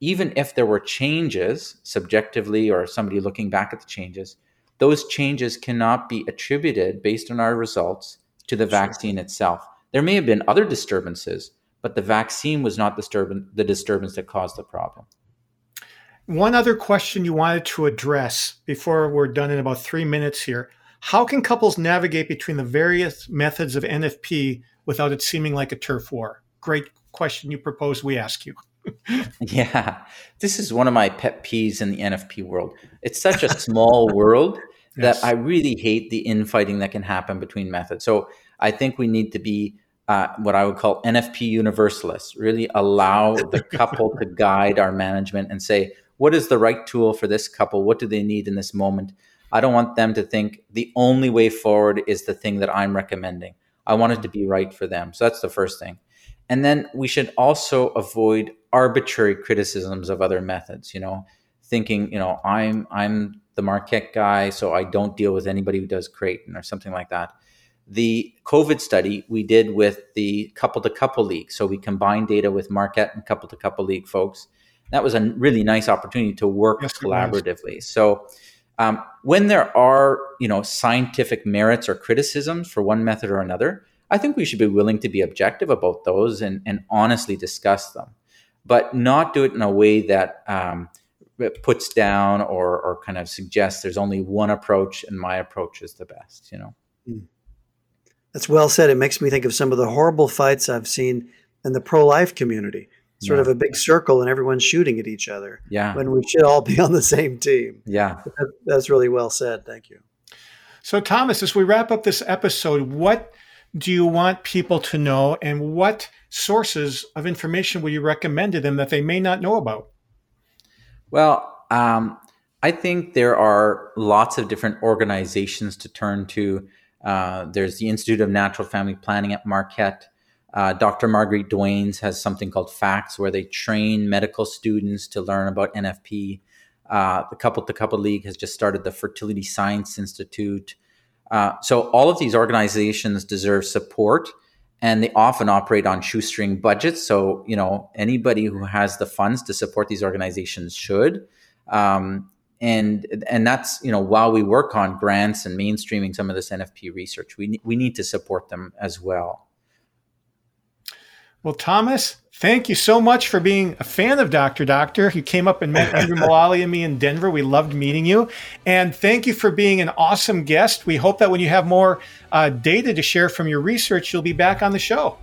[SPEAKER 3] even if there were changes subjectively or somebody looking back at the changes those changes cannot be attributed based on our results to the vaccine itself. There may have been other disturbances but the vaccine was not disturbance, the disturbance that caused the problem
[SPEAKER 1] one other question you wanted to address before we're done in about three minutes here. How can couples navigate between the various methods of NFP without it seeming like a turf war? Great question you propose we ask you. [laughs]
[SPEAKER 3] yeah, this is one of my pet peeves in the NFP world. It's such a small [laughs] world yes. that I really hate the infighting that can happen between methods. So I think we need to be uh, what I would call NFP universalists, really allow the couple [laughs] to guide our management and say, what is the right tool for this couple? What do they need in this moment? I don't want them to think the only way forward is the thing that I'm recommending. I want it to be right for them. So that's the first thing. And then we should also avoid arbitrary criticisms of other methods, you know, thinking, you know, I'm I'm the Marquette guy, so I don't deal with anybody who does Creighton or something like that. The COVID study we did with the couple to couple league. So we combined data with Marquette and couple to couple league folks. That was a really nice opportunity to work yes, collaboratively. So um, when there are, you know, scientific merits or criticisms for one method or another, I think we should be willing to be objective about those and, and honestly discuss them, but not do it in a way that um, puts down or, or kind of suggests there's only one approach and my approach is the best, you know. Hmm.
[SPEAKER 2] That's well said. It makes me think of some of the horrible fights I've seen in the pro life community. Sort yeah. of a big circle and everyone's shooting at each other.
[SPEAKER 3] Yeah.
[SPEAKER 2] When we should all be [laughs] on the same team.
[SPEAKER 3] Yeah.
[SPEAKER 2] That, that's really well said. Thank you.
[SPEAKER 1] So, Thomas, as we wrap up this episode, what do you want people to know and what sources of information would you recommend to them that they may not know about?
[SPEAKER 3] Well, um, I think there are lots of different organizations to turn to. Uh, there's the Institute of Natural Family Planning at Marquette. Uh, Dr. Marguerite Duanes has something called FACTS, where they train medical students to learn about NFP. Uh, the Couple to Couple League has just started the Fertility Science Institute. Uh, so all of these organizations deserve support and they often operate on shoestring budgets. So, you know, anybody who has the funds to support these organizations should. Um, and and that's you know while we work on grants and mainstreaming some of this NFP research, we we need to support them as well.
[SPEAKER 1] Well, Thomas, thank you so much for being a fan of Dr. Doctor. You came up and met [laughs] Andrew Mullally and me in Denver. We loved meeting you. And thank you for being an awesome guest. We hope that when you have more uh, data to share from your research, you'll be back on the show.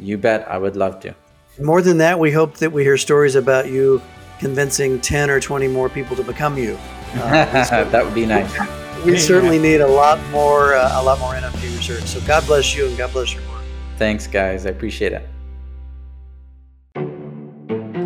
[SPEAKER 3] You bet. I would love to.
[SPEAKER 2] More than that, we hope that we hear stories about you convincing 10 or 20 more people to become you. [laughs]
[SPEAKER 3] Uh, [laughs] that would be nice.
[SPEAKER 2] We certainly need a lot more, uh, a lot more NFP research. So God bless you and God bless your work.
[SPEAKER 3] Thanks, guys. I appreciate it.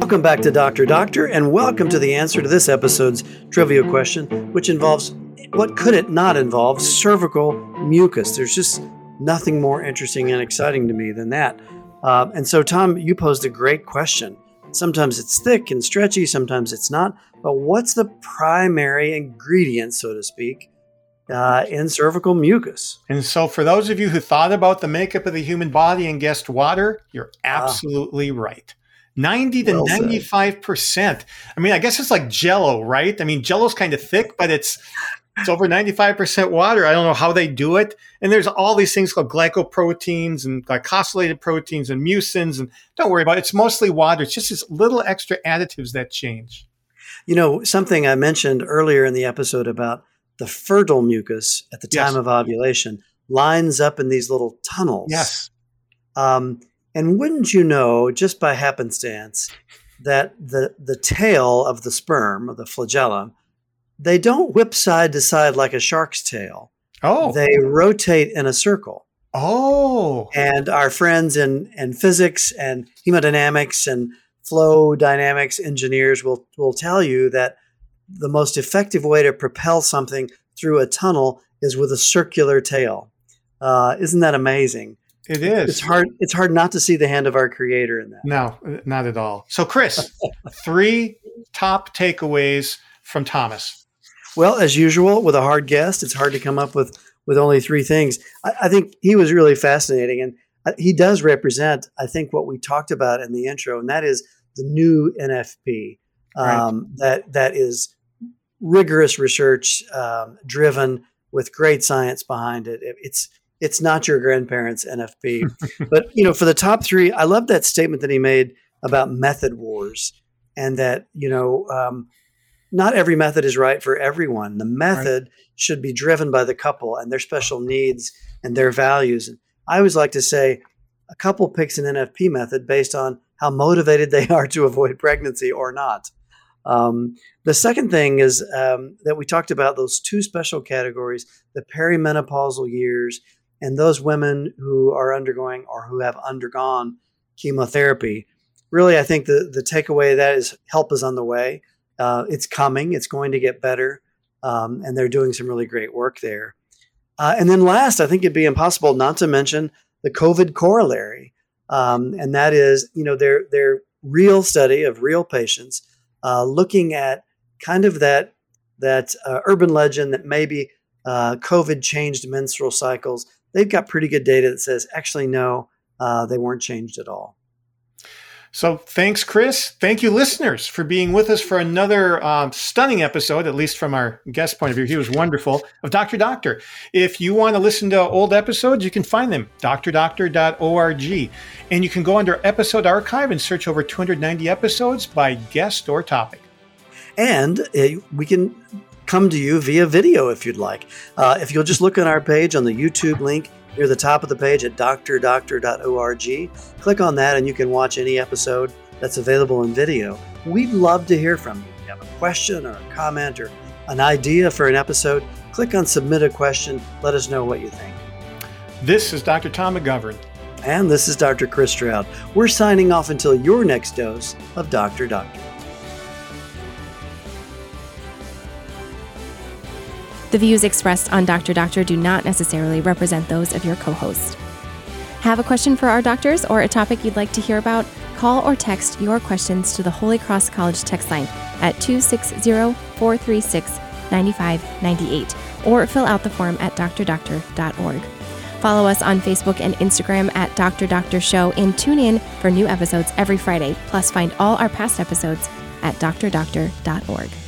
[SPEAKER 2] Welcome back to Dr. Doctor, and welcome to the answer to this episode's trivia question, which involves what could it not involve? Cervical mucus. There's just nothing more interesting and exciting to me than that. Uh, and so, Tom, you posed a great question. Sometimes it's thick and stretchy, sometimes it's not. But what's the primary ingredient, so to speak, uh, in cervical mucus?
[SPEAKER 1] And so, for those of you who thought about the makeup of the human body and guessed water, you're ah. absolutely right. 90 to well 95%. I mean, I guess it's like jello, right? I mean, jello's kind of thick, but it's it's over 95% water. I don't know how they do it. And there's all these things called glycoproteins and glycosylated proteins and mucins. And don't worry about it. It's mostly water. It's just these little extra additives that change.
[SPEAKER 2] You know, something I mentioned earlier in the episode about the fertile mucus at the time yes. of ovulation lines up in these little tunnels.
[SPEAKER 1] Yes.
[SPEAKER 2] Um, and wouldn't you know, just by happenstance, that the the tail of the sperm, the flagellum, they don't whip side to side like a shark's tail.
[SPEAKER 1] Oh.
[SPEAKER 2] They rotate in a circle.
[SPEAKER 1] Oh.
[SPEAKER 2] And our friends in, in physics and hemodynamics and flow dynamics engineers will, will tell you that the most effective way to propel something through a tunnel is with a circular tail. Uh, isn't that amazing?
[SPEAKER 1] It is.
[SPEAKER 2] It's hard. It's hard not to see the hand of our creator in that.
[SPEAKER 1] No, not at all. So, Chris, [laughs] three top takeaways from Thomas.
[SPEAKER 2] Well, as usual, with a hard guest, it's hard to come up with with only three things. I, I think he was really fascinating, and uh, he does represent, I think, what we talked about in the intro, and that is the new NFP um, right. that that is rigorous research um, driven with great science behind it. it it's it's not your grandparents' NFP. [laughs] but you know, for the top three, I love that statement that he made about method wars, and that you know, um, not every method is right for everyone. The method right. should be driven by the couple and their special needs and their values. And I always like to say, a couple picks an NFP method based on how motivated they are to avoid pregnancy or not. Um, the second thing is um, that we talked about those two special categories the perimenopausal years and those women who are undergoing or who have undergone chemotherapy. Really, I think the, the takeaway that is help is on the way. Uh, it's coming, it's going to get better, um, and they're doing some really great work there. Uh, and then last, I think it'd be impossible not to mention the COVID corollary, um, and that is, you know, their their real study of real patients, uh, looking at kind of that that uh, urban legend that maybe uh, COVID changed menstrual cycles. They've got pretty good data that says actually no, uh, they weren't changed at all.
[SPEAKER 1] So thanks, Chris. Thank you, listeners, for being with us for another um, stunning episode, at least from our guest point of view. He was wonderful of Dr. Doctor. If you want to listen to old episodes, you can find them, drdoctor.org. And you can go under episode archive and search over 290 episodes by guest or topic.
[SPEAKER 2] And uh, we can come to you via video if you'd like. Uh, if you'll just look on our page on the YouTube link, near the top of the page at drdoctor.org. Click on that and you can watch any episode that's available in video. We'd love to hear from you. If you have a question or a comment or an idea for an episode, click on Submit a Question. Let us know what you think.
[SPEAKER 1] This is Dr. Tom McGovern.
[SPEAKER 2] And this is Dr. Chris Stroud. We're signing off until your next dose of Dr. Doctor.
[SPEAKER 4] The views expressed on Dr. Doctor do not necessarily represent those of your co host. Have a question for our doctors or a topic you'd like to hear about? Call or text your questions to the Holy Cross College text line at 260 436 9598 or fill out the form at drdoctor.org. Follow us on Facebook and Instagram at Dr. Doctor Show and tune in for new episodes every Friday. Plus, find all our past episodes at drdoctor.org.